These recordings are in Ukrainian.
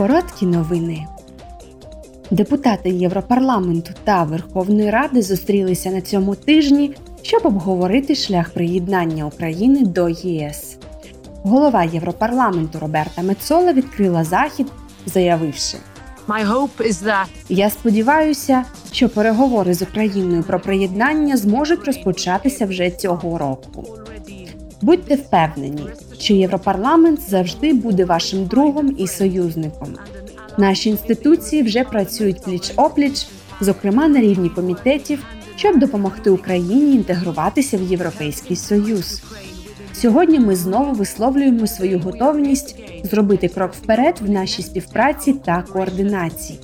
Короткі новини. Депутати Європарламенту та Верховної Ради зустрілися на цьому тижні, щоб обговорити шлях приєднання України до ЄС. Голова Європарламенту Роберта Мецола відкрила захід, заявивши: My hope is that Я сподіваюся, що переговори з Україною про приєднання зможуть розпочатися вже цього року. Будьте впевнені, що Європарламент завжди буде вашим другом і союзником. Наші інституції вже працюють пліч опліч, зокрема на рівні комітетів, щоб допомогти Україні інтегруватися в Європейський Союз. Сьогодні ми знову висловлюємо свою готовність зробити крок вперед в нашій співпраці та координації.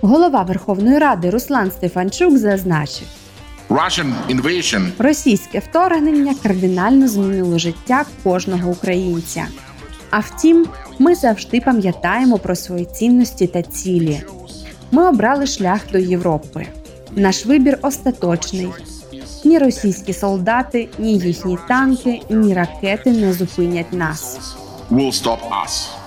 Голова Верховної Ради Руслан Стефанчук зазначив, Russian invasion російське вторгнення кардинально змінило життя кожного українця. А втім, ми завжди пам'ятаємо про свої цінності та цілі. Ми обрали шлях до Європи. Наш вибір остаточний. Ні російські солдати, ні їхні танки, ні ракети не зупинять нас. will stop us.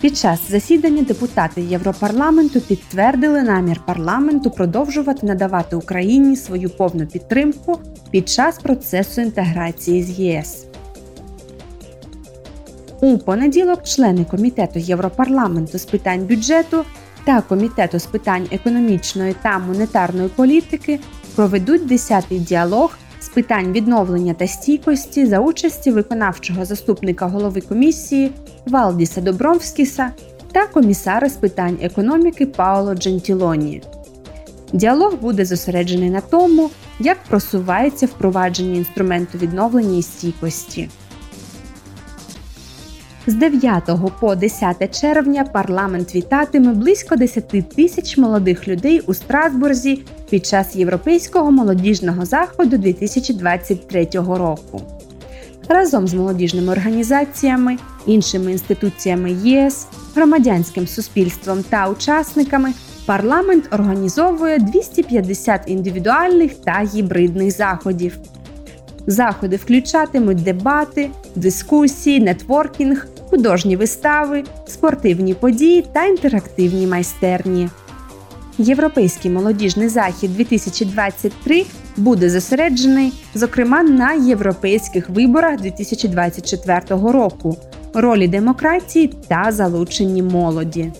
Під час засідання депутати Європарламенту підтвердили намір парламенту продовжувати надавати Україні свою повну підтримку під час процесу інтеграції з ЄС. У понеділок члени комітету Європарламенту з питань бюджету та комітету з питань економічної та монетарної політики проведуть 10-й діалог питань відновлення та стійкості за участі виконавчого заступника голови комісії Валдіса Добровськіса та комісара з питань економіки Паоло Джентілоні. Діалог буде зосереджений на тому, як просувається впровадження інструменту відновлення і стійкості. З 9 по 10 червня парламент вітатиме близько 10 тисяч молодих людей у Страсбурзі під час Європейського молодіжного заходу 2023 року. Разом з молодіжними організаціями, іншими інституціями ЄС, громадянським суспільством та учасниками парламент організовує 250 індивідуальних та гібридних заходів. Заходи включатимуть дебати, дискусії, нетворкінг, художні вистави, спортивні події та інтерактивні майстерні. Європейський молодіжний захід 2023 буде зосереджений, зокрема, на європейських виборах 2024 року, ролі демократії та залученні молоді.